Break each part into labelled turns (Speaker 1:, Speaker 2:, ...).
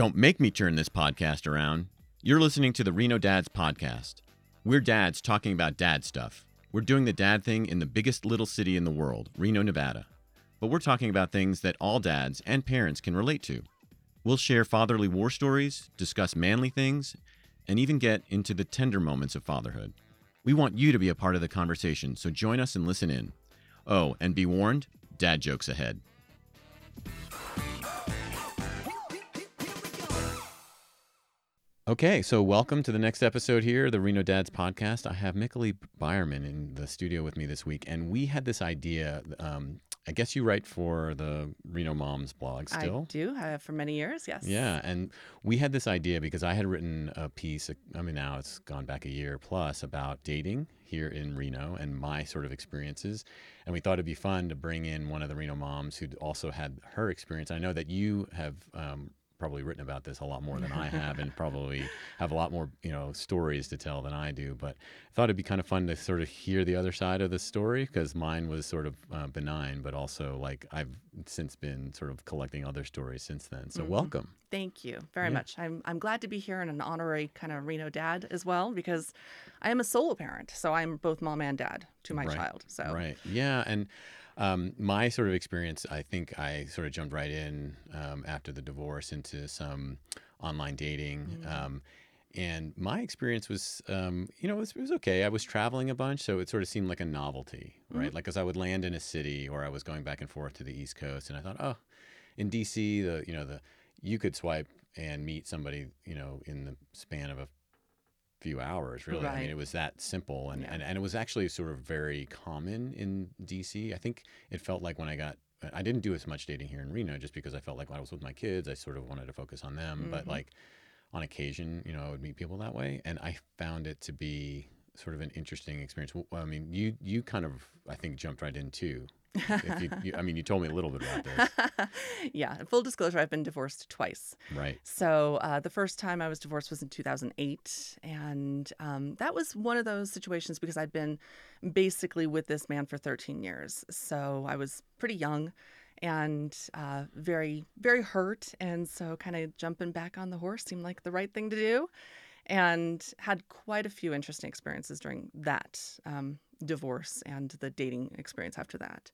Speaker 1: Don't make me turn this podcast around. You're listening to the Reno Dads Podcast. We're dads talking about dad stuff. We're doing the dad thing in the biggest little city in the world, Reno, Nevada. But we're talking about things that all dads and parents can relate to. We'll share fatherly war stories, discuss manly things, and even get into the tender moments of fatherhood. We want you to be a part of the conversation, so join us and listen in. Oh, and be warned dad jokes ahead. Okay, so welcome to the next episode here, the Reno Dads podcast. I have Mikalee Byerman in the studio with me this week, and we had this idea. Um, I guess you write for the Reno Moms blog still.
Speaker 2: I do uh, for many years, yes.
Speaker 1: Yeah, and we had this idea because I had written a piece. I mean, now it's gone back a year plus about dating here in Reno and my sort of experiences. And we thought it'd be fun to bring in one of the Reno moms who'd also had her experience. I know that you have um, probably written about this a lot more than I have, and probably have a lot more you know stories to tell than I do. But I thought it'd be kind of fun to sort of hear the other side of the story because mine was sort of uh, benign, but also like I've since been sort of collecting other stories since then. So mm-hmm. welcome.
Speaker 2: Thank you very yeah. much. I'm I'm glad to be here and an honorary kind of Reno dad as well because I am a solo parent, so I'm both mom and dad to my
Speaker 1: right.
Speaker 2: child. So
Speaker 1: right, yeah, and. Um, my sort of experience, I think I sort of jumped right in um, after the divorce into some online dating. Mm-hmm. Um, and my experience was, um, you know, it was, it was, okay. I was traveling a bunch, so it sort of seemed like a novelty, right? Mm-hmm. Like, as I would land in a city or I was going back and forth to the East Coast, and I thought, oh, in DC, the you know the you could swipe and meet somebody, you know, in the span of a few hours really right. i mean it was that simple and, yeah. and and it was actually sort of very common in dc i think it felt like when i got i didn't do as much dating here in reno just because i felt like when i was with my kids i sort of wanted to focus on them mm-hmm. but like on occasion you know i would meet people that way and i found it to be sort of an interesting experience well, i mean you you kind of i think jumped right in too you, you, I mean, you told me a little bit about this.
Speaker 2: yeah. Full disclosure, I've been divorced twice.
Speaker 1: Right.
Speaker 2: So uh, the first time I was divorced was in 2008. And um, that was one of those situations because I'd been basically with this man for 13 years. So I was pretty young and uh, very, very hurt. And so kind of jumping back on the horse seemed like the right thing to do. And had quite a few interesting experiences during that. Um, divorce and the dating experience after that.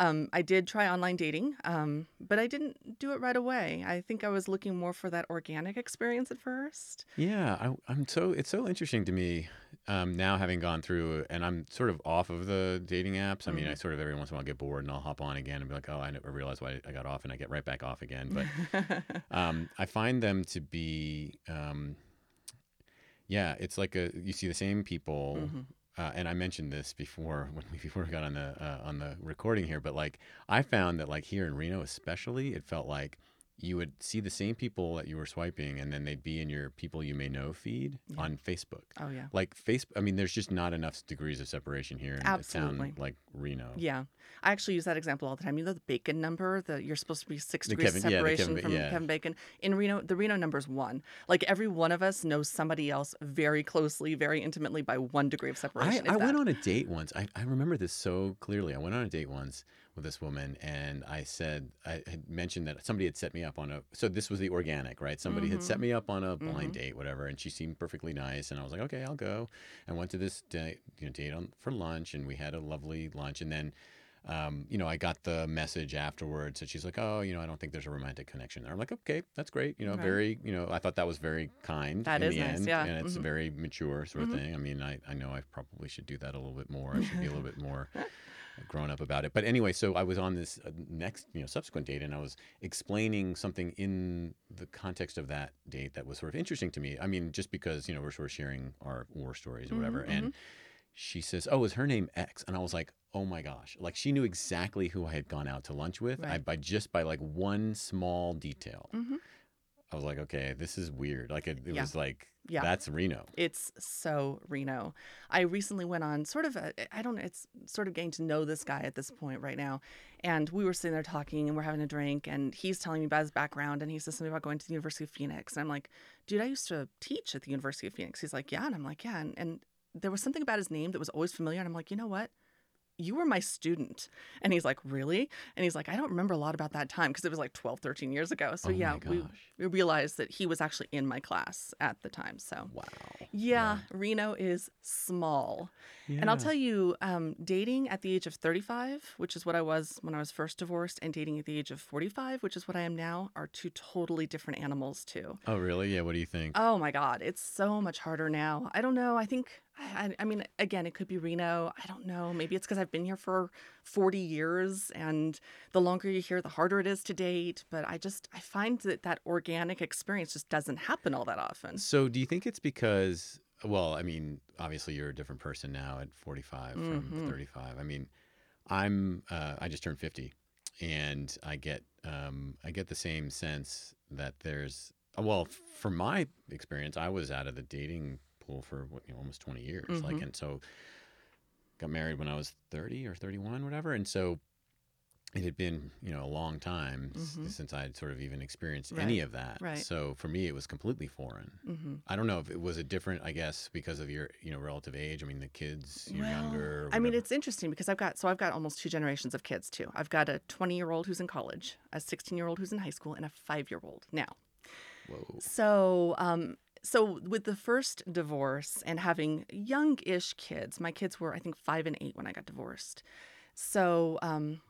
Speaker 2: Um, I did try online dating, um, but I didn't do it right away. I think I was looking more for that organic experience at first.
Speaker 1: Yeah, I, am so it's so interesting to me um, now having gone through, and I'm sort of off of the dating apps. I mean, mm-hmm. I sort of every once in a while get bored and I'll hop on again and be like, oh, I never realized why I got off, and I get right back off again. But um, I find them to be. Um, yeah, it's like a you see the same people mm-hmm uh, and I mentioned this before when we before we got on the uh, on the recording here, but like I found that like here in Reno especially, it felt like you would see the same people that you were swiping and then they'd be in your people you may know feed yeah. on Facebook.
Speaker 2: Oh yeah.
Speaker 1: Like Facebook I mean there's just not enough degrees of separation here in Absolutely. a town like Reno.
Speaker 2: Yeah. I actually use that example all the time. You know the Bacon number, the you're supposed to be 6 the degrees Kevin, separation yeah, Kevin, from yeah. Kevin Bacon. In Reno, the Reno number is 1. Like every one of us knows somebody else very closely, very intimately by 1 degree of separation.
Speaker 1: I, I went on a date once. I, I remember this so clearly. I went on a date once with this woman and I said I had mentioned that somebody had set me up on a so this was the organic right somebody mm-hmm. had set mm-hmm. me up on a blind mm-hmm. date whatever and she seemed perfectly nice and I was like okay I'll go and went to this date, you know, date on for lunch and we had a lovely lunch and then um, you know, I got the message afterwards that she's like, oh, you know, I don't think there's a romantic connection there. I'm like, okay, that's great. You know, very, you know, I thought that was very kind
Speaker 2: that
Speaker 1: in
Speaker 2: is
Speaker 1: the
Speaker 2: nice,
Speaker 1: end.
Speaker 2: Yeah.
Speaker 1: And it's
Speaker 2: mm-hmm.
Speaker 1: a very mature sort of mm-hmm. thing. I mean, I, I know I probably should do that a little bit more. I should be a little bit more grown up about it. But anyway, so I was on this uh, next, you know, subsequent date, and I was explaining something in the context of that date that was sort of interesting to me. I mean, just because you know we're sort of sharing our war stories or mm-hmm, whatever, and mm-hmm. she says, "Oh, is her name X?" And I was like, "Oh my gosh!" Like she knew exactly who I had gone out to lunch with right. I, by just by like one small detail. Mm-hmm. I was like, okay, this is weird. Like it, it yeah. was like, yeah, that's Reno.
Speaker 2: It's so Reno. I recently went on sort of I I don't know, it's sort of getting to know this guy at this point right now. And we were sitting there talking and we're having a drink and he's telling me about his background and he says something about going to the University of Phoenix. And I'm like, dude, I used to teach at the University of Phoenix. He's like, yeah. And I'm like, yeah. And, and there was something about his name that was always familiar. And I'm like, you know what? You were my student. And he's like, really? And he's like, I don't remember a lot about that time because it was like 12, 13 years ago. So
Speaker 1: Oh
Speaker 2: yeah, we, we realized that he was actually in my class at the time. So
Speaker 1: Wow.
Speaker 2: yeah, Reno is small. And I'll tell you, um, dating at the age of 35, which is what I was when I was first divorced, and dating at the age of 45, which is what I am now, are two totally different animals, too.
Speaker 1: Oh, really? Yeah. What do you think?
Speaker 2: Oh my God, it's so much harder now. I don't know. I think, I, I mean, again, it could be Reno. I don't know. Maybe it's because I've been here for 40 years, and the longer you're here, the harder it is to date. But I just, I find that that organic experience just doesn't happen all that often.
Speaker 1: So, do you think it's because, well, I mean, obviously you're a different person now at 45 from
Speaker 2: Mhm.
Speaker 1: 35. I mean, I'm, uh, I just turned 50 and I get, um, I get the same sense that there's, well, from my experience, I was out of the dating pool for what, you know, almost 20 years. Like,
Speaker 2: Mhm.
Speaker 1: and so got married when I was 30 or 31, whatever. And so it had been, you know, a long time s-
Speaker 2: Mhm.
Speaker 1: since I had sort of even experienced any of that.
Speaker 2: right.
Speaker 1: So for me, it was completely foreign.
Speaker 2: hmm
Speaker 1: I don't know if it was a different, I guess, because of your, you know, relative age. I mean, the kids, you're
Speaker 2: Well,
Speaker 1: younger.
Speaker 2: I mean, it's interesting because I've got so I've got almost two generations of kids too. I've got a 20 year old who's in college, a 16 year old who's in high school, and a five year old now.
Speaker 1: Whoa.
Speaker 2: So, um, so with the first divorce and having young-ish kids, my kids were I think five and eight when I got divorced. So, um,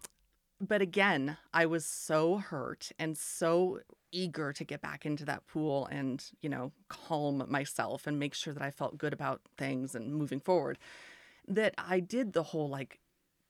Speaker 2: but again, I was so hurt and so eager to get back into that pool and you know calm myself and make sure that I felt good about things and moving forward that I did the whole like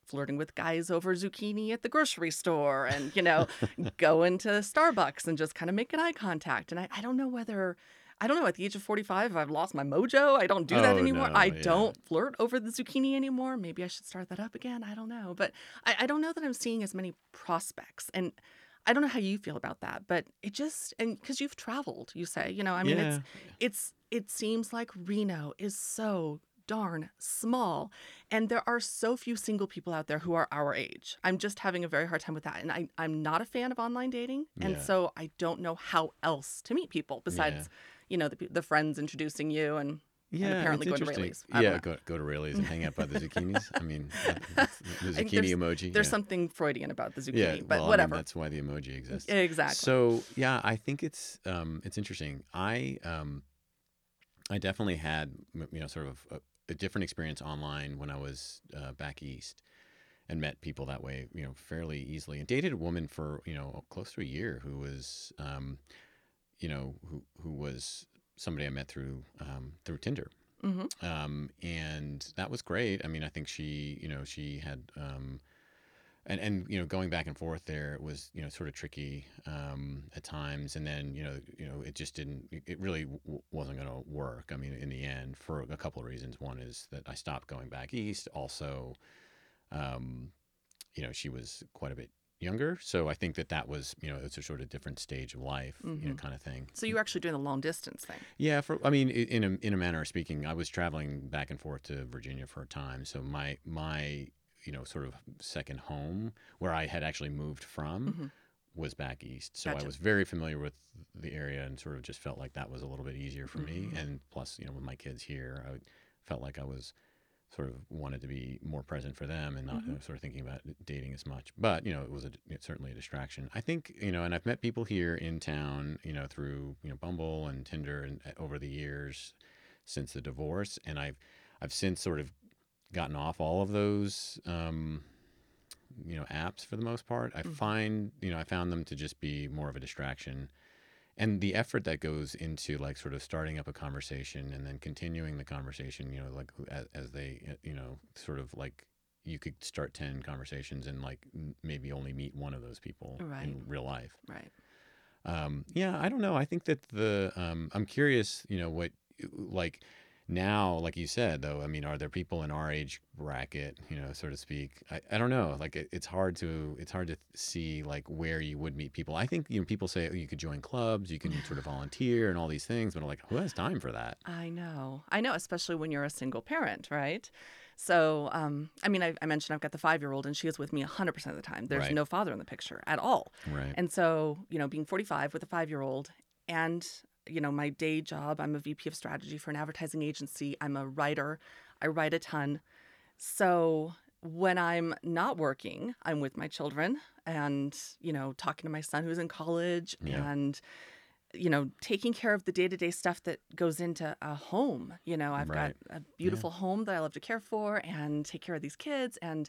Speaker 2: flirting with guys over zucchini at the grocery store and you know going to starbucks and just kind of making eye contact and I, I don't know whether i don't know at the age of 45 i've lost my mojo i don't do that
Speaker 1: Oh,
Speaker 2: anymore
Speaker 1: no,
Speaker 2: i
Speaker 1: yeah.
Speaker 2: don't flirt over the zucchini anymore maybe i should start that up again i don't know but i, I don't know that i'm seeing as many prospects and i don't know how you feel about that but it just and because you've traveled you say you know i mean it's
Speaker 1: yeah.
Speaker 2: it's it seems like Reno is so darn small and there are so few single people out there who are our age. I'm just having a very hard time with that and I I'm not a fan of online dating and
Speaker 1: Yeah.
Speaker 2: so I don't know how else to meet people besides you know the the friends introducing you and
Speaker 1: Yeah,
Speaker 2: apparently
Speaker 1: it's
Speaker 2: go to. Raley's.
Speaker 1: Yeah,
Speaker 2: know.
Speaker 1: go, go to Raley's and hang out by the zucchinis. I mean, the
Speaker 2: think
Speaker 1: zucchini emoji.
Speaker 2: there's
Speaker 1: yeah.
Speaker 2: something Freudian about the zucchini
Speaker 1: yeah,
Speaker 2: but
Speaker 1: well, I mean,
Speaker 2: whatever.
Speaker 1: that's why the emoji exists.
Speaker 2: exactly.
Speaker 1: So yeah, I think it's um, it's interesting. I um, I definitely had you know sort of a, a different experience online when I was uh, back east and met people that way you know fairly easily and dated a woman for you know close to a year who was um, you know who who was somebody I met through um, through Tinder
Speaker 2: hmm
Speaker 1: um, and that was great. I mean, I think she, you know, she had, um, and and you know, going back and forth there was, you know, sort of tricky um, at times, and then you know, you know, it just didn't, it- it really w- wasn't going to work. I mean, in the end, for a couple of reasons. One is that I stopped going back east. Also, um, you know, she was quite a bit younger, so I think that that was, you know, it's a sort of different stage of life, you know, kind of thing.
Speaker 2: So you were actually doing the long distance thing.
Speaker 1: Yeah, for I mean, in a in a manner of speaking, I was traveling back and forth to Virginia for a time. So my my you know sort of second home, where I had actually moved from,
Speaker 2: Mhm.
Speaker 1: was back east. So I was very familiar with the area and sort of just felt like that was a little bit easier for
Speaker 2: Mhm.
Speaker 1: me. And plus, you know, with my kids here, I felt like I was sort of wanted to be more present for them and not know, sort of thinking about dating as much. But you know, it was a, it's certainly a distraction. I think you know, and I've met people here in town, you know, through you know Bumble and Tinder and uh, over the years since the divorce, and I've I've since sort of gotten off all of those. Um, you know apps for the most part i
Speaker 2: Mhm.
Speaker 1: find you know i found them to just be more of a distraction and the effort that goes into like sort of starting up a conversation and then continuing the conversation you know like as, as they uh, you know sort of like you could start 10 conversations and like maybe only meet one of those people
Speaker 2: Right.
Speaker 1: in real life
Speaker 2: Right.
Speaker 1: um, yeah, I don't know. I think that the um, I'm curious. You know what, like now, like you said though. I mean, are there people in our age bracket, you know, so to speak? I, I don't know. Like it, it's hard to it's hard to see like where you would meet people. I think you know people say oh, you could join clubs, you can sort of volunteer and all these things, but I'm like, who has time for that?
Speaker 2: I know. I know, especially when you're a single parent, right? So, um, I mean, I, I mentioned I've got the five year old and she is with me 100% of the time. There's
Speaker 1: Right.
Speaker 2: no father in the picture at all.
Speaker 1: Right.
Speaker 2: And so, you know, being 45 with a five year old and, you know, my day job, I'm a VP of strategy for an advertising agency. I'm a writer, I write a ton. So, when I'm not working, I'm with my children and, you know, talking to my son who's in college
Speaker 1: Yeah.
Speaker 2: and, you know, taking care of the day to day stuff that goes into a home. You know, I've
Speaker 1: Right.
Speaker 2: got a beautiful home that I love to care for and take care of these kids. And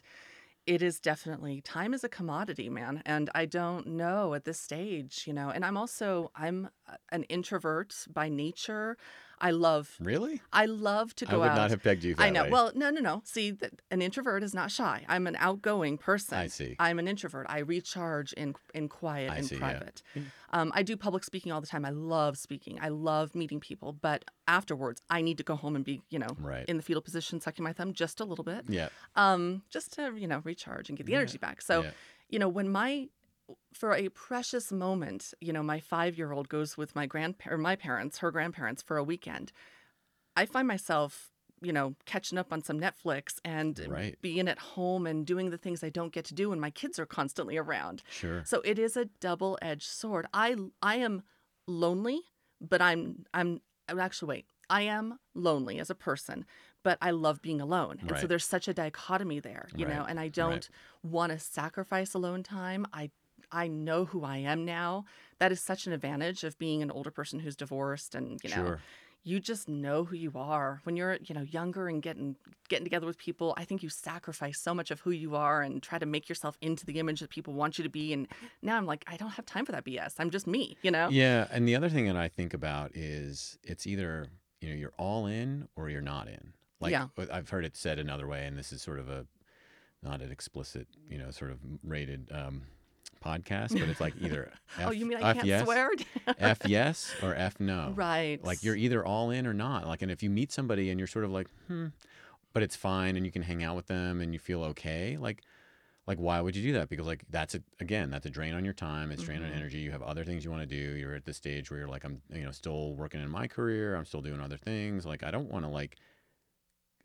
Speaker 2: it is definitely time is a commodity, man. And I don't know at this stage, you know, and I'm also, I'm uh, an introvert by nature. I love,
Speaker 1: Really?
Speaker 2: I love to go out.
Speaker 1: I would
Speaker 2: out.
Speaker 1: not have pegged you that
Speaker 2: I know.
Speaker 1: way.
Speaker 2: Well, no, no, no. See, th- an introvert is not shy. I'm an outgoing person.
Speaker 1: I see.
Speaker 2: I'm an introvert. I recharge in in quiet
Speaker 1: I
Speaker 2: and
Speaker 1: see,
Speaker 2: private.
Speaker 1: Yeah.
Speaker 2: Um, I do public speaking all the time. I love speaking. I love meeting people. But afterwards, I need to go home and be, you know,
Speaker 1: Right.
Speaker 2: in the fetal position, sucking my thumb just a little bit,
Speaker 1: yeah.
Speaker 2: um, just to you know recharge and get the
Speaker 1: Yeah.
Speaker 2: energy back. So,
Speaker 1: yeah.
Speaker 2: you know, when my for a precious moment, you know, my five year old goes with my grandpa or my parents, her grandparents, for a weekend. I find myself, you know, catching up on some Netflix and
Speaker 1: Right.
Speaker 2: being at home and doing the things I don't get to do when my kids are constantly around.
Speaker 1: Sure.
Speaker 2: So it is a double edged sword. I I am lonely, but I'm I'm actually wait. I am lonely as a person, but I love being alone. And so there's such a dichotomy there, you know, and I don't want to sacrifice alone time. I I know who I am now. That is such an advantage of being an older person who's divorced and, you know,
Speaker 1: Sure.
Speaker 2: you just know who you are. When you're, you know, younger and getting getting together with people, I think you sacrifice so much of who you are and try to make yourself into the image that people want you to be. And now I'm like, I don't have time for that BS. I'm just me, you know?
Speaker 1: Yeah, and the other thing that I think about is it's either you know you're all in or you're not in. Like
Speaker 2: Yeah.
Speaker 1: uh, I've heard it said another way, and this is sort of a not an explicit, you know, sort of rated um, podcast, but it's like either F,
Speaker 2: oh, you mean I
Speaker 1: F
Speaker 2: can't
Speaker 1: yes,
Speaker 2: swear?
Speaker 1: F yes or F no.
Speaker 2: right.
Speaker 1: Like you're either all in or not. Like, and if you meet somebody and you're sort of like, hmm, but it's fine, and you can hang out with them and you feel okay, like. Like why would you do that? Because like that's a again that's a drain on your time. It's drain on
Speaker 2: Mhm.
Speaker 1: energy. You have other things you want to do. You're at the stage where you're like I'm you know still working in my career. I'm still doing other things. Like I don't want to like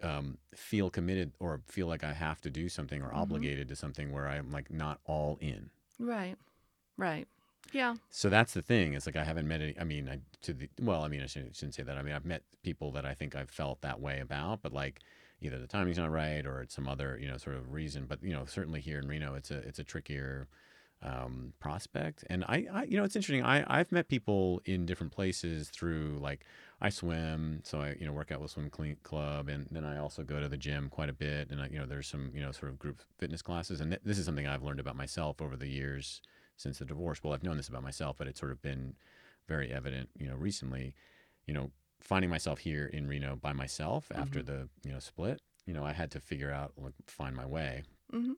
Speaker 1: um, feel committed or feel like I have to do something or
Speaker 2: Mhm.
Speaker 1: obligated to something where I'm like not all in.
Speaker 2: Right. Right. Yeah.
Speaker 1: So that's the thing. It's like I haven't met any. I mean, I, to the well, I mean, I shouldn't, shouldn't say that. I mean, I've met people that I think I've felt that way about, but like either the timing's not right or it's some other you know sort of reason. But you know, certainly here in Reno, it's a it's a trickier um, prospect. And I, I, you know, it's interesting. I I've met people in different places through like I swim, so I you know work out with swim clean club, and then I also go to the gym quite a bit. And I, you know, there's some you know sort of group fitness classes, and th- this is something I've learned about myself over the years since the divorce. Well, I've known this about myself, but it's sort of been very evident, you know, recently. You know, finding myself here in Reno by myself after the you know split. You know, I had to figure out like find my way
Speaker 2: hmm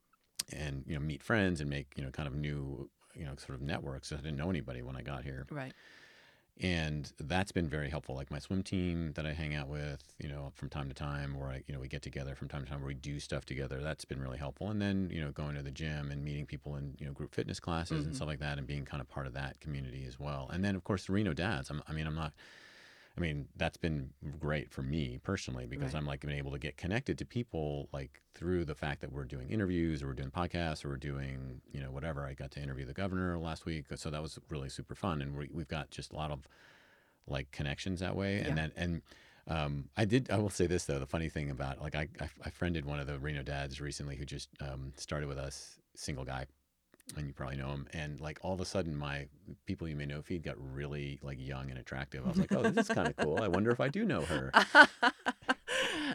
Speaker 1: and you know meet friends and make you know kind of new you know sort of networks. I didn't know anybody when I got here
Speaker 2: Right.
Speaker 1: And that's been very helpful. Like my swim team that i hang out with you know from time to time where i you know we get together from time to time where we do stuff together that's been really helpful. And then you know going to the gym and meeting people in you know group fitness classes and
Speaker 2: Mhm.
Speaker 1: stuff like that and being kind of part of that community as well. And then of course the reno dads. I'm, i mean i'm not I mean, that's been great for me personally because
Speaker 2: Right.
Speaker 1: I'm like been able to get connected to people like through the fact that we're doing interviews or we're doing podcasts or we're doing, you know, whatever. I got to interview the governor last week. So that was really super fun. And we, we've got just a lot of like connections that way.
Speaker 2: Yeah.
Speaker 1: And then, and, um, I did. I will say this though. The funny thing about like I, I, I friended one of the Reno dads recently who just um, started with us, single guy, and you probably know him. And like all of a sudden, my people you may know feed got really like young and attractive. I was like, oh, this is kind of cool. I wonder if I do know her.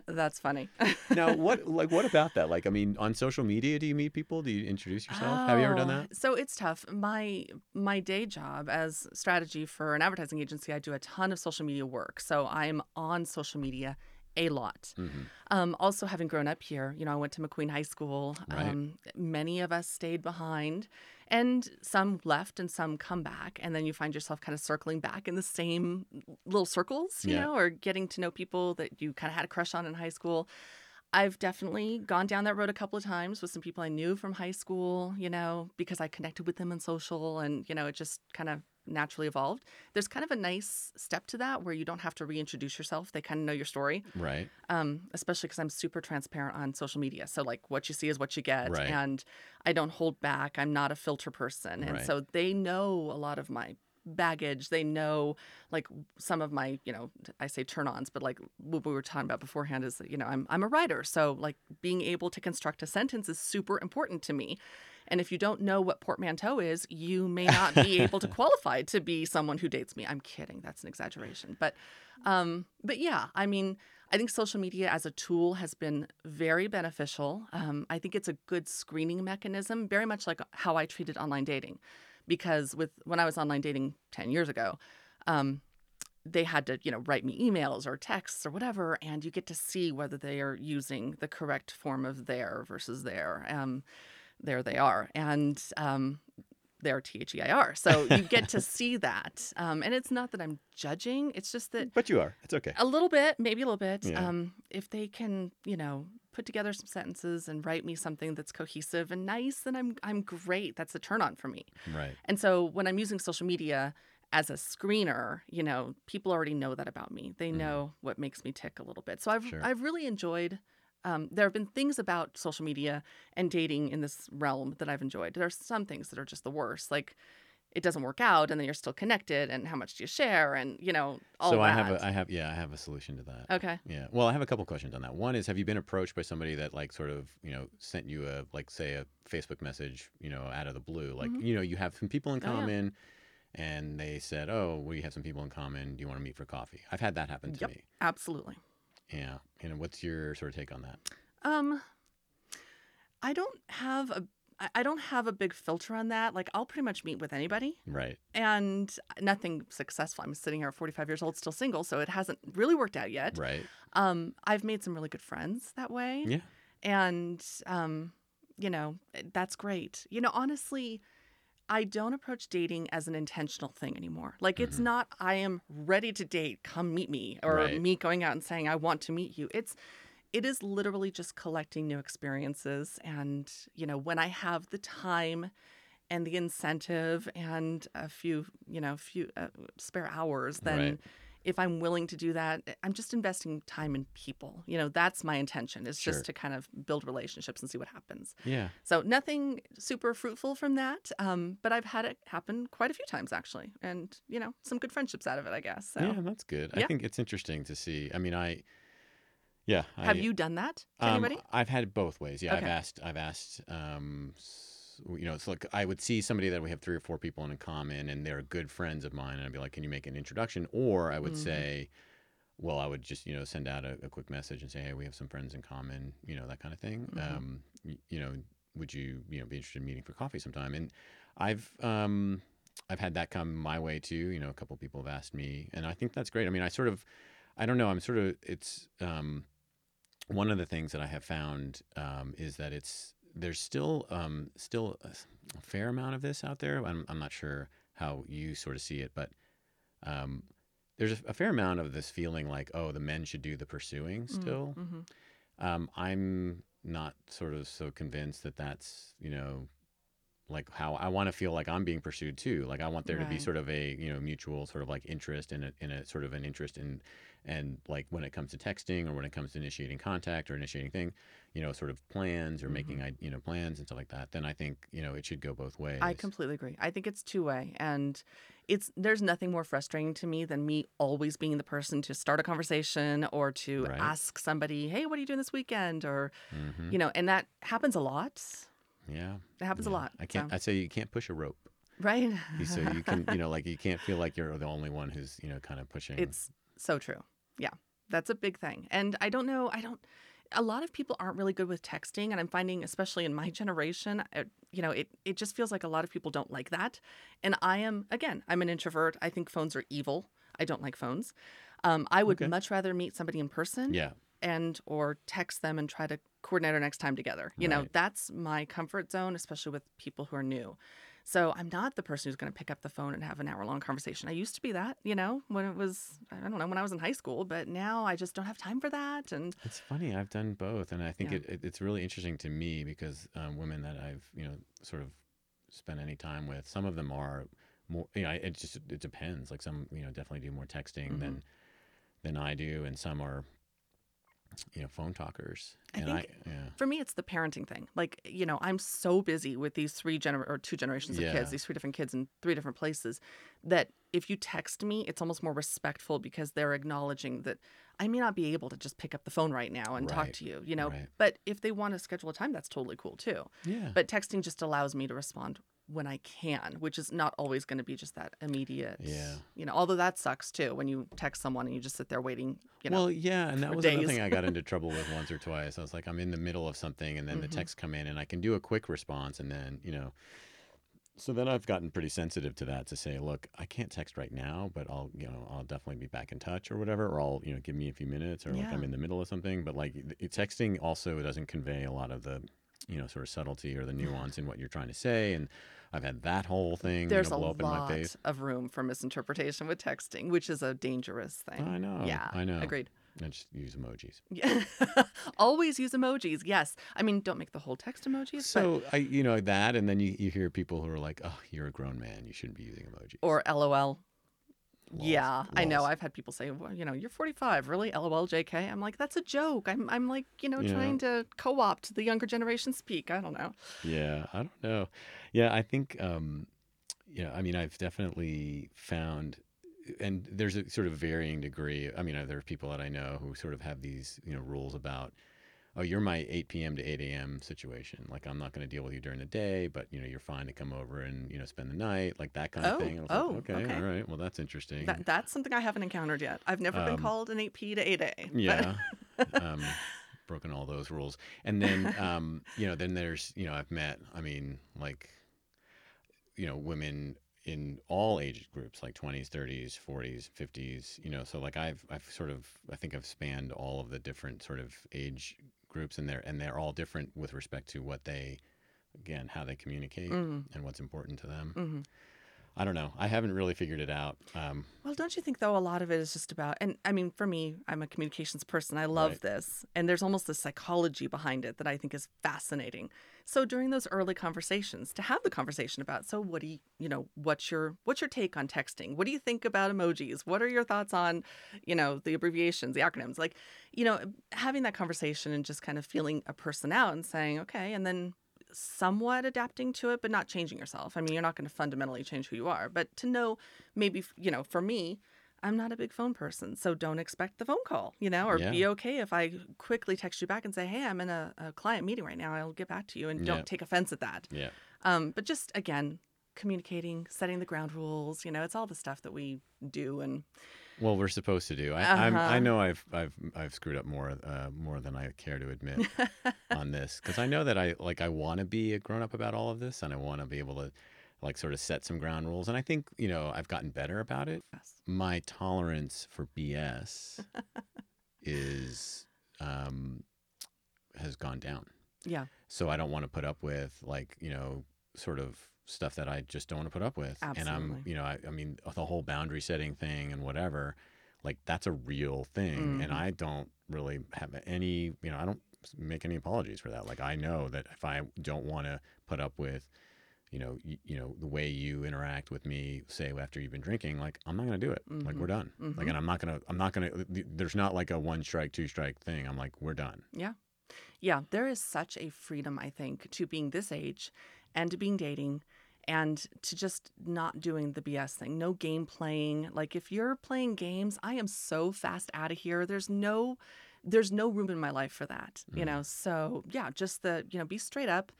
Speaker 2: That's funny.
Speaker 1: now, what like what about that? Like, I mean, on social media, do you meet people? Do you introduce yourself? Have you ever done
Speaker 2: Oh,
Speaker 1: that?
Speaker 2: So it's tough. My my day job as strategy for an advertising agency, I do a ton of social media work. So I'm on social media a lot.
Speaker 1: hmm
Speaker 2: Um, also, having grown up here, you know, I went to McQueen High School.
Speaker 1: Right.
Speaker 2: Um, many of us stayed behind, and some left, and some come back. And then you find yourself kind of circling back in the same little circles, you
Speaker 1: Yeah.
Speaker 2: know, or getting to know people that you kind of had a crush on in high school. I've definitely gone down that road a couple of times with some people I knew from high school, you know, because I connected with them in social and, you know, it just kind of naturally evolved. There's kind of a nice step to that where you don't have to reintroduce yourself. They kind of know your story
Speaker 1: Right.
Speaker 2: um, especially because I'm super transparent on social media. So like what you see is what you get,
Speaker 1: Right.
Speaker 2: and I don't hold back. I'm not a filter person, and
Speaker 1: Right.
Speaker 2: so they know a lot of my baggage. They know like some of my, you know, I say turn-ons, but like what we were talking about beforehand is that, you know, I'm I'm a writer, so like being able to construct a sentence is super important to me. And if you don't know what portmanteau is, you may not be able to qualify to be someone who dates me. I'm kidding. That's an exaggeration. But um but yeah, I mean, I think social media as a tool has been very beneficial. Um, I think it's a good screening mechanism, very much like how I treated online dating, because with when I was online dating ten years ago, um, they had to you know write me emails or texts or whatever, and you get to see whether they are using the correct form of there versus there. Um, there they are, and um, they're T H E I R. So you get to see that. Um, and it's not that I'm judging, it's just that
Speaker 1: But you are. It's okay.
Speaker 2: a little bit, maybe a little bit.
Speaker 1: Yeah.
Speaker 2: Um, if they can, you know, put together some sentences and write me something that's cohesive and nice, then I'm I'm great. That's a turn on for me.
Speaker 1: Right.
Speaker 2: And so when I'm using social media as a screener, you know, people already know that about me. They
Speaker 1: Mhm.
Speaker 2: know what makes me tick a little bit. So I've
Speaker 1: Sure.
Speaker 2: I've really enjoyed. Um, there have been things about social media and dating in this realm that I've enjoyed. There are some things that are just the worst, like it doesn't work out, and then you're still connected, and how much do you share, and you know all
Speaker 1: so
Speaker 2: that.
Speaker 1: I have a I have yeah, I have a solution to that.
Speaker 2: okay.
Speaker 1: Yeah. Well, I have a couple questions on that. One is have you been approached by somebody that like sort of, you know, sent you a like say a Facebook message, you know, out of the blue. Like,
Speaker 2: Mhm.
Speaker 1: you know, you have some people in
Speaker 2: Oh, yeah.
Speaker 1: common and they said, "Oh, we have some people in common. Do you want to meet for coffee?" I've had that happen to
Speaker 2: Yep.
Speaker 1: me.
Speaker 2: Absolutely.
Speaker 1: Yeah. And what's your sort of take on that?
Speaker 2: Um, I don't have a I don't have a big filter on that. Like I'll pretty much meet with anybody
Speaker 1: Right.
Speaker 2: and nothing successful. I'm sitting here 45 years old, still single, so it hasn't really worked out yet.
Speaker 1: Right.
Speaker 2: Um, I've made some really good friends that way.
Speaker 1: Yeah.
Speaker 2: And um, you know, that's great. You know, honestly, I don't approach dating as an intentional thing anymore. Like it's
Speaker 1: Mhm.
Speaker 2: not I am ready to date, come meet me, or
Speaker 1: Right.
Speaker 2: me going out and saying I want to meet you. It's it is literally just collecting new experiences and, you know, when I have the time and the incentive and a few, you know, a few uh, spare hours, then
Speaker 1: Right.
Speaker 2: if I'm willing to do that, eh, I'm just investing time in people. You know, that's my intention is
Speaker 1: Sure.
Speaker 2: just to kind of build relationships and see what happens.
Speaker 1: Yeah.
Speaker 2: So nothing super fruitful from that, um, but I've had it happen quite a few times actually, and you know some good friendships out of it, I guess. So
Speaker 1: Yeah, that's good. I think it's interesting to see. I mean, I yeah,
Speaker 2: have
Speaker 1: I,
Speaker 2: you done that to
Speaker 1: Um,
Speaker 2: anybody?
Speaker 1: I've had it both ways. Yeah, I've asked. I've asked. Um, you know, it's like I would see somebody that we have three or four people in common, and they're good friends of mine, and I'd be like, "Can you make an introduction?" Or I would
Speaker 2: Mhm.
Speaker 1: say, "Well, I would just you know send out a, a quick message and say, hey, we have some friends in common, you know, that kind of thing.
Speaker 2: Mhm.
Speaker 1: Um, y- you know, would you you know be interested in meeting for coffee sometime?" And I've um, I've had that come my way too. You know, a couple people have asked me, and I think that's great. I mean, I sort of, I don't know, I'm sort of it's. Um, one of the things that I have found um, is that it's there's still um, still a fair amount of this out there. I'm, I'm not sure how you sort of see it, but um, there's a, a fair amount of this feeling like, oh, the men should do the pursuing still.
Speaker 2: Mm-hmm.
Speaker 1: Um, I'm not sort of so convinced that that's you know like how I want to feel like I'm being pursued too. Like I want there to be sort of a you know mutual sort of like interest in a in a sort of an interest in and like when it comes to texting or when it comes to initiating contact or initiating thing, you know, sort of plans or making
Speaker 2: Mm-hmm.
Speaker 1: I you know plans and stuff like that. Then I think you know it should go both ways.
Speaker 2: I completely agree. I think it's two way, and it's there's nothing more frustrating to me than me always being the person to start a conversation or to
Speaker 1: Right.
Speaker 2: ask somebody, "Hey, what are you doing this weekend?" Or
Speaker 1: Mhm.
Speaker 2: you know, and that happens a lot.
Speaker 1: Yeah,
Speaker 2: It happens
Speaker 1: yeah.
Speaker 2: a lot.
Speaker 1: I can't.
Speaker 2: so-
Speaker 1: I say you can't push a rope.
Speaker 2: right?
Speaker 1: You- So you can you know like you can't feel like you're the only one who's you know kind of pushing.
Speaker 2: It's so true. Yeah. That's a big thing. And I don't know, I don't a lot of people aren't really good with texting and I'm finding especially in my generation, uh, you know, it it just feels like a lot of people don't like that. And I am again, I'm an introvert. I think phones are evil. I don't like phones. Um, I would
Speaker 1: Okay.
Speaker 2: much rather meet somebody in person
Speaker 1: yeah.
Speaker 2: and or text them and try to coordinate our next time together. You know, that's my comfort zone, especially with people who are new. So I'm not the person who's going to pick up the phone and have an hour long conversation. I used to be that, you know, when it was I don't know when I was in high school, but now I just don't have time for that. And
Speaker 1: It's funny. I've done both, and I think
Speaker 2: Yeah.
Speaker 1: it, it, it's really interesting to me because um, women that I've you know sort of spent any time with, some of them are more. You know, it just it depends. Like some you know definitely do more texting
Speaker 2: Mhm.
Speaker 1: than than I do, and some are you know, phone talkers.
Speaker 2: I
Speaker 1: and
Speaker 2: think-
Speaker 1: I, yeah.
Speaker 2: For me, it's the parenting thing. Like, you know, I'm so busy with these three gener or two generations of
Speaker 1: Yeah.
Speaker 2: kids, these three different kids in three different places, that if you text me, it's almost more respectful because they're acknowledging that I may not be able to just pick up the phone right now and talk to you, you know.
Speaker 1: right.
Speaker 2: But if they want to schedule a time, that's totally cool too.
Speaker 1: Yeah.
Speaker 2: But texting just allows me to respond when I can, which is not always going to be just that immediate.
Speaker 1: Yeah.
Speaker 2: You know, although that sucks too when you text someone and you just sit there waiting, you know.
Speaker 1: well, yeah, and that was another
Speaker 2: days.
Speaker 1: thing I got into trouble with once or twice. I was like, I'm in the middle of something, and then the
Speaker 2: Mhm.
Speaker 1: texts come in, and I can do a quick response, and then you know. So then I've gotten pretty sensitive to that to say, look, I can't text right now, but I'll, you know, I'll definitely be back in touch or whatever, or I'll, you know, give me a few minutes, or like I'm in the middle of something. But like texting also doesn't convey a lot of the, you know, sort of subtlety or the nuance in what you're trying to say, and I've had that whole thing,
Speaker 2: There's
Speaker 1: you know,
Speaker 2: a
Speaker 1: blow up in my
Speaker 2: lot
Speaker 1: face.
Speaker 2: of room for misinterpretation with texting, which is a dangerous thing.
Speaker 1: I know.
Speaker 2: yeah,
Speaker 1: I know.
Speaker 2: Agreed.
Speaker 1: I just use emojis.
Speaker 2: Yeah. Always use emojis. Yes. I mean, don't make the whole text emojis, but
Speaker 1: So I, you know, that, and then you, you hear people who are like, "Oh, you're a grown man. You shouldn't be using emojis."
Speaker 2: or LOL. Yeah, I know. I've had people say, well, you know, you're 45, really? LOL, JK. I'm like, that's a joke. I'm, I'm like, you know,
Speaker 1: Yeah.
Speaker 2: trying to co-opt the younger generation speak. I don't know.
Speaker 1: Yeah, I don't know. Yeah, I think, um, you know, I mean, I've definitely found, and there's a sort of varying degree. I mean, there are people that I know who sort of have these, you know, rules about, oh, you're my 8 p.m. to 8 a.m. situation. Like, I'm not going to deal with you during the day, but you know, you're fine to come over and you know spend the night, like that kind of
Speaker 2: Oh,
Speaker 1: thing. And I was
Speaker 2: oh,
Speaker 1: like, okay,
Speaker 2: okay.
Speaker 1: all right, well, that's interesting.
Speaker 2: That, that's something I haven't encountered yet. I've never been
Speaker 1: Um,
Speaker 2: called an 8P to 8A.
Speaker 1: Yeah. um, broken all those rules. And then, um, you know, then there's, you know, I've met, I mean, like, you know, women in all age groups, like 20s, 30s, 40s, 50s, you know, so like I've, I've sort of, I think I've spanned all of the different sort of age groups and they're, and they're all different with respect to what they, again, how they communicate
Speaker 2: Mhm,
Speaker 1: and what's important to them. I don't know. I haven't really figured it out. Um,
Speaker 2: Well, don't you think though a lot of it is just about and I mean for me, I'm a communications person. I love
Speaker 1: Right.
Speaker 2: this. And there's almost a psychology behind it that I think is fascinating. So during those early conversations, to have the conversation about so what do you, you know, what's your what's your take on texting? What do you think about emojis? What are your thoughts on, you know, the abbreviations, the acronyms? Like, you know, having that conversation and just kind of feeling a person out and saying, "Okay," and then somewhat adapting to it but not changing yourself. I mean, you're not going to fundamentally change who you are, but to know maybe, you know, for me, I'm not a big phone person, so don't expect the phone call, you know, or be okay if I quickly text you back and say, "Hey, I'm in a, a client meeting right now. I'll get back to you," and don't
Speaker 1: Yeah.
Speaker 2: take offense at that.
Speaker 1: yeah.
Speaker 2: Um, but just again, communicating, setting the ground rules, you know, it's all the stuff that we do, and
Speaker 1: Well, we're supposed to do. I, I'm, I
Speaker 2: Uh-huh.
Speaker 1: know I've, I've, I've screwed up more, uh, more than I care to admit on this because I know that I like I want to be a grown up about all of this, and I want to be able to, like, sort of set some ground rules. And I think you know I've gotten better about it. My tolerance for BS is, um, has gone down.
Speaker 2: yeah,
Speaker 1: So I don't want to put up with like you know sort of stuff that I just don't want to put up with. And I'm you know I, I mean the whole boundary setting thing and whatever, like that's a real thing, and
Speaker 2: Mhm.
Speaker 1: I don't really have any you know I don't make any apologies for that. Like I know that if I don't want to put up with you know you, you know the way you interact with me say after you've been drinking like i'm not going to do it like we're done like
Speaker 2: Mhm.
Speaker 1: and i'm not going to i'm not going to there's not like a one strike two strike thing i'm like we're done
Speaker 2: Yeah, Yeah, there is such a freedom, I think, to being this age and to being dating and to just not doing the BS thing. No game playing. Like if you're playing games, I am so fast out of here. There's no there's no room in my life for that, you
Speaker 1: Mm.
Speaker 2: know. So, yeah, just the, you know, be straight up.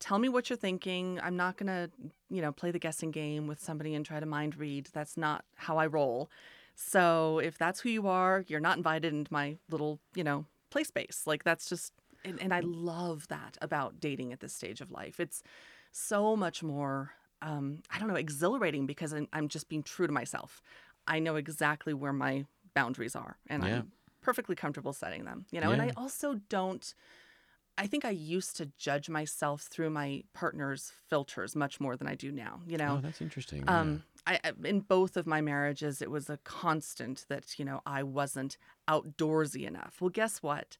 Speaker 2: Tell me what you're thinking. I'm not going to, you know, play the guessing game with somebody and try to mind read. That's not how I roll. So, if that's who you are, you're not invited into my little, you know, play space. Like that's just and, and I love that about dating at this stage of life. It's so much more um, I don't know, exhilarating because I'm, I'm just being true to myself. I know exactly where my boundaries are and
Speaker 1: Yeah.
Speaker 2: I'm perfectly comfortable setting them, you know, and I also don't I think I used to judge myself through my partner's filters much more than I do now, you know.
Speaker 1: oh that's interesting yeah.
Speaker 2: Um, I- in both of my marriages, it was a constant that, you know, I wasn't outdoorsy enough. Well, guess what?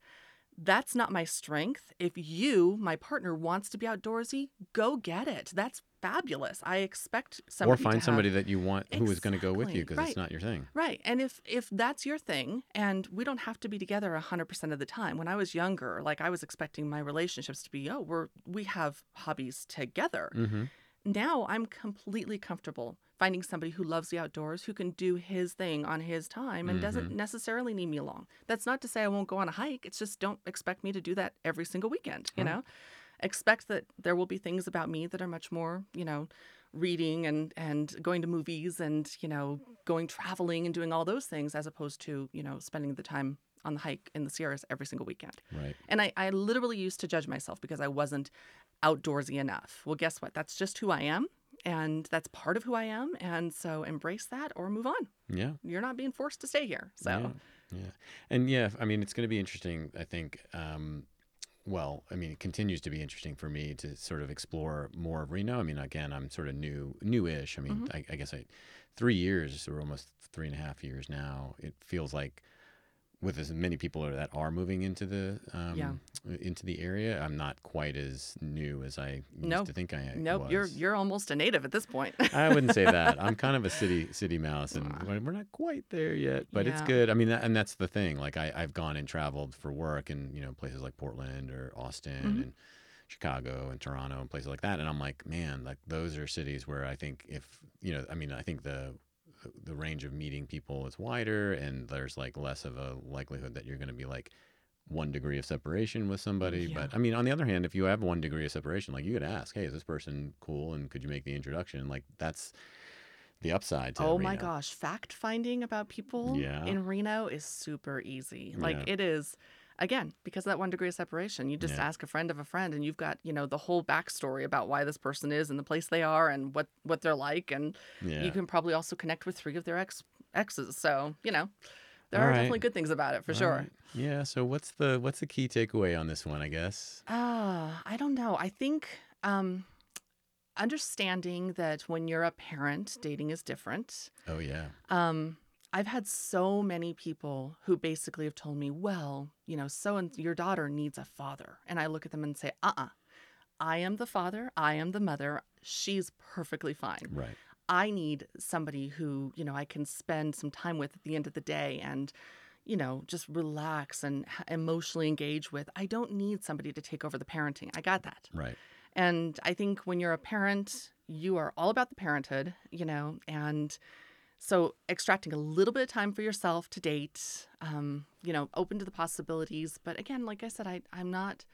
Speaker 2: That's not my strength. If you, my partner, wants to be outdoorsy, go get it. That's fabulous. I expect
Speaker 1: or
Speaker 2: somebody to
Speaker 1: find
Speaker 2: have-
Speaker 1: somebody that you want who is going to go with you because
Speaker 2: right.
Speaker 1: it's not your thing.
Speaker 2: Right. And if if that's your thing and we don't have to be together 100% of the time. When I was younger, like I was expecting my relationships to be, oh, we're we have hobbies together.
Speaker 1: hmm
Speaker 2: Now I'm completely comfortable finding somebody who loves the outdoors, who can do his thing on his time and doesn't mm-hmm. necessarily need me along. That's not to say I won't go on a hike. It's just don't expect me to do that every single weekend, you
Speaker 1: Right.
Speaker 2: know? Expect that there will be things about me that are much more, you know, reading and and going to movies and, you know, going traveling and doing all those things as opposed to, you know, spending the time on the hike in the Sierras every single weekend.
Speaker 1: Right.
Speaker 2: And I, I literally used to judge myself because I wasn't outdoorsy enough. Well, guess what? That's just who I am. And that's part of who I am. And so embrace that or move on.
Speaker 1: Yeah.
Speaker 2: You're not being forced to stay here. So,
Speaker 1: Yeah, yeah, and yeah, I mean, it's going to be interesting. I think. Um, well, I mean, it continues to be interesting for me to sort of explore more of Reno. I mean, again, I'm sort of new, newish. I mean,
Speaker 2: Mm-hmm.
Speaker 1: I, I guess I, three years or almost three and a half years now. It feels like with as many people that are moving into the um,
Speaker 2: Yeah.
Speaker 1: into the area, I'm not quite as new as I used
Speaker 2: Nope.
Speaker 1: to think I
Speaker 2: nope,
Speaker 1: was.
Speaker 2: you're you're almost a native at this point.
Speaker 1: I wouldn't say that. I'm kind of a city city mouse, and we're we're not quite there yet. But it's good. I mean, that, and that's the thing. Like I, I've gone and traveled for work, and you know, places like Portland or Austin
Speaker 2: Mm-hmm.
Speaker 1: and Chicago and Toronto and places like that. And I'm like, man, like those are cities where I think if you know, I mean, I think the the range of meeting people is wider, and there's like less of a likelihood that you're going to be like one degree of separation with somebody.
Speaker 2: Yeah.
Speaker 1: But I mean, on the other hand, if you have one degree of separation, like you could ask, hey, is this person cool? And could you make the introduction? Like that's the upside to
Speaker 2: oh my gosh, fact finding about people
Speaker 1: Yeah.
Speaker 2: in Reno is super easy. Like
Speaker 1: Yeah.
Speaker 2: it is again, because of that one degree of separation, you just
Speaker 1: Yeah.
Speaker 2: ask a friend of a friend and you've got, you know, the whole backstory about why this person is and the place they are and what what they're like and
Speaker 1: Yeah.
Speaker 2: you can probably also connect with three of their ex exes. So, you know, there
Speaker 1: All
Speaker 2: are
Speaker 1: right.
Speaker 2: definitely good things about it for
Speaker 1: All
Speaker 2: sure.
Speaker 1: right. Yeah. So what's the what's the key takeaway on this one? I guess.
Speaker 2: Ah, I don't know. I think um understanding that when you're a parent, dating is different.
Speaker 1: Oh yeah.
Speaker 2: Um I've had so many people who basically have told me, "Well, you know, so and your daughter needs a father." And I look at them and say, "Uh-uh. I am the father, I am the mother. She's perfectly fine."
Speaker 1: Right.
Speaker 2: I need somebody who, you know, I can spend some time with at the end of the day and, you know, just relax and emotionally engage with. I don't need somebody to take over the parenting. I got that.
Speaker 1: Right.
Speaker 2: And I think when you're a parent, you are all about the parenthood, you know, and so extracting a little bit of time for yourself to date, um, you know, open to the possibilities. But again, like I said, I, I'm not.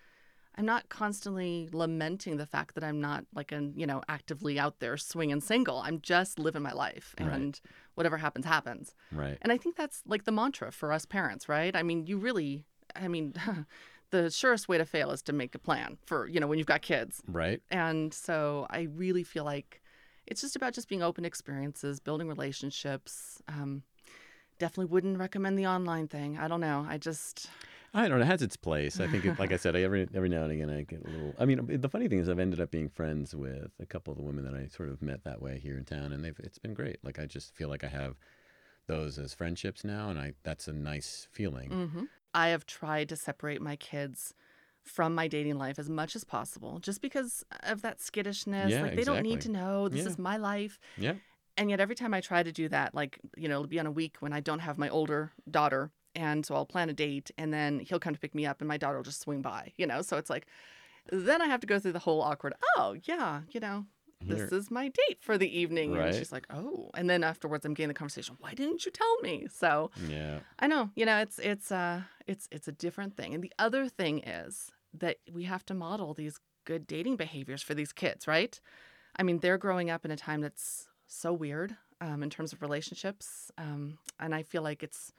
Speaker 2: I'm not constantly lamenting the fact that I'm not like an, you know, actively out there swinging single. I'm just living my life
Speaker 1: Right.
Speaker 2: and whatever happens, happens.
Speaker 1: Right.
Speaker 2: And I think that's like the mantra for us parents, right? I mean, you really, I mean, the surest way to fail is to make a plan for, you know, when you've got kids.
Speaker 1: Right.
Speaker 2: And so I really feel like it's just about just being open to experiences, building relationships. Um, definitely wouldn't recommend the online thing. I don't know. I just,
Speaker 1: I don't know. It has its place. I think, it, like I said, I, every every now and again I get a little. I mean, the funny thing is, I've ended up being friends with a couple of the women that I sort of met that way here in town, and they've it's been great. Like I just feel like I have those as friendships now, and I that's a nice feeling.
Speaker 2: mhm. I have tried to separate my kids from my dating life as much as possible just because of that skittishness.
Speaker 1: Yeah,
Speaker 2: like they don't need to know this
Speaker 1: Yeah.
Speaker 2: is my life.
Speaker 1: Yeah.
Speaker 2: And yet every time I try to do that, like, you know, it'll be on a week when I don't have my older daughter. And so I'll plan a date and then he'll come to pick me up and my daughter will just swing by, you know? So it's like, then I have to go through the whole awkward, oh, yeah, you know, this is my date for the evening.
Speaker 1: Right.
Speaker 2: And she's like, oh. And then afterwards I'm getting the conversation, why didn't you tell me? So
Speaker 1: Yeah.
Speaker 2: I know, you know, it's it's uh it's it's a different thing. And the other thing is that we have to model these good dating behaviors for these kids, right? I mean, they're growing up in a time that's so weird um, in terms of relationships, um, and I feel like it's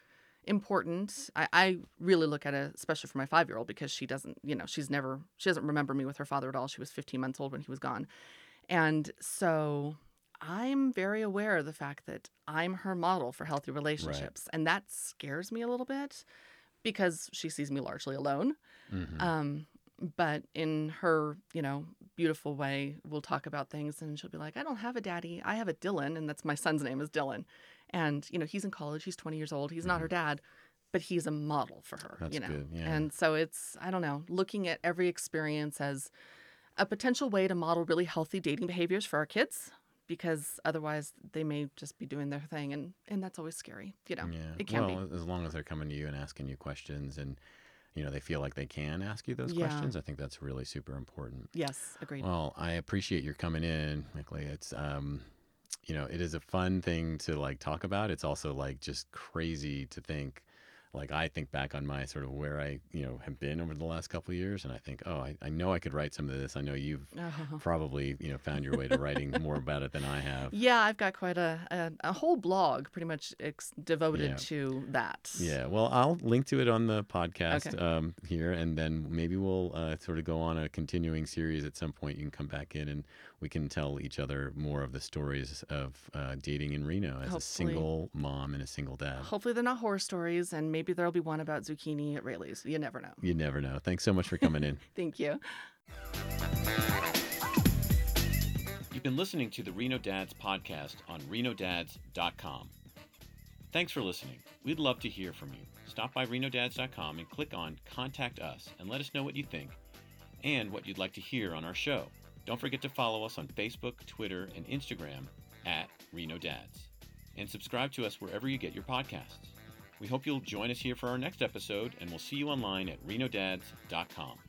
Speaker 2: important. I, I really look at it, especially for my five year old, because she doesn't, you know, she's never, she doesn't remember me with her father at all. She was 15 months old when he was gone. And so I'm very aware of the fact that I'm her model for healthy relationships. And that scares me a little bit because she sees me largely alone.
Speaker 1: Mhm.
Speaker 2: Um, but in her, you know, beautiful way, we'll talk about things and she'll be like, I don't have a daddy. I have a Dylan. And that's my son's name is Dylan. And, you know, he's in college. He's 20 years old. He's not her dad, but he's a model for her,
Speaker 1: That's
Speaker 2: you know?
Speaker 1: good, yeah.
Speaker 2: And so it's, I don't know, looking at every experience as a potential way to model really healthy dating behaviors for our kids because otherwise they may just be doing their thing and and that's always scary you know
Speaker 1: Yeah.
Speaker 2: it can
Speaker 1: well,
Speaker 2: be
Speaker 1: as long as they're coming to you and asking you questions and you know they feel like they can ask you those
Speaker 2: Yeah.
Speaker 1: questions, I think that's really super important.
Speaker 2: yes agreed
Speaker 1: Well, I appreciate your coming in, Mikalee. It's um you know, it is a fun thing to like talk about. It's also like just crazy to think like I think back on my sort of where I, you know, have been over the last couple of years and I think, oh, I, I know I could write some of this. I know you've
Speaker 2: Oh.
Speaker 1: probably, you know, found your way to writing more about it than I have.
Speaker 2: yeah i've got quite a, a, a whole blog pretty much ex- devoted
Speaker 1: Yeah.
Speaker 2: to that
Speaker 1: Yeah, well, I'll link to it on the podcast
Speaker 2: Okay.
Speaker 1: um, here, and then maybe we'll uh, sort of go on a continuing series at some point. You can come back in, and we can tell each other more of the stories of uh, dating in Reno as a single mom and a single dad.
Speaker 2: hopefully they're not horror stories and maybe there'll be one about zucchini at Raley's you never know
Speaker 1: You never know. Thanks so much for coming in.
Speaker 2: thank you
Speaker 1: You've been listening to the Reno Dads podcast on renodads.com. Thanks for listening. We'd love to hear from you. Stop by renodads.com and click on Contact Us and let us know what you think and what you'd like to hear on our show. Don't forget to follow us on Facebook, Twitter, and Instagram at Reno Dads. And subscribe to us wherever you get your podcasts. We hope you'll join us here for our next episode, and we'll see you online at renodads.com.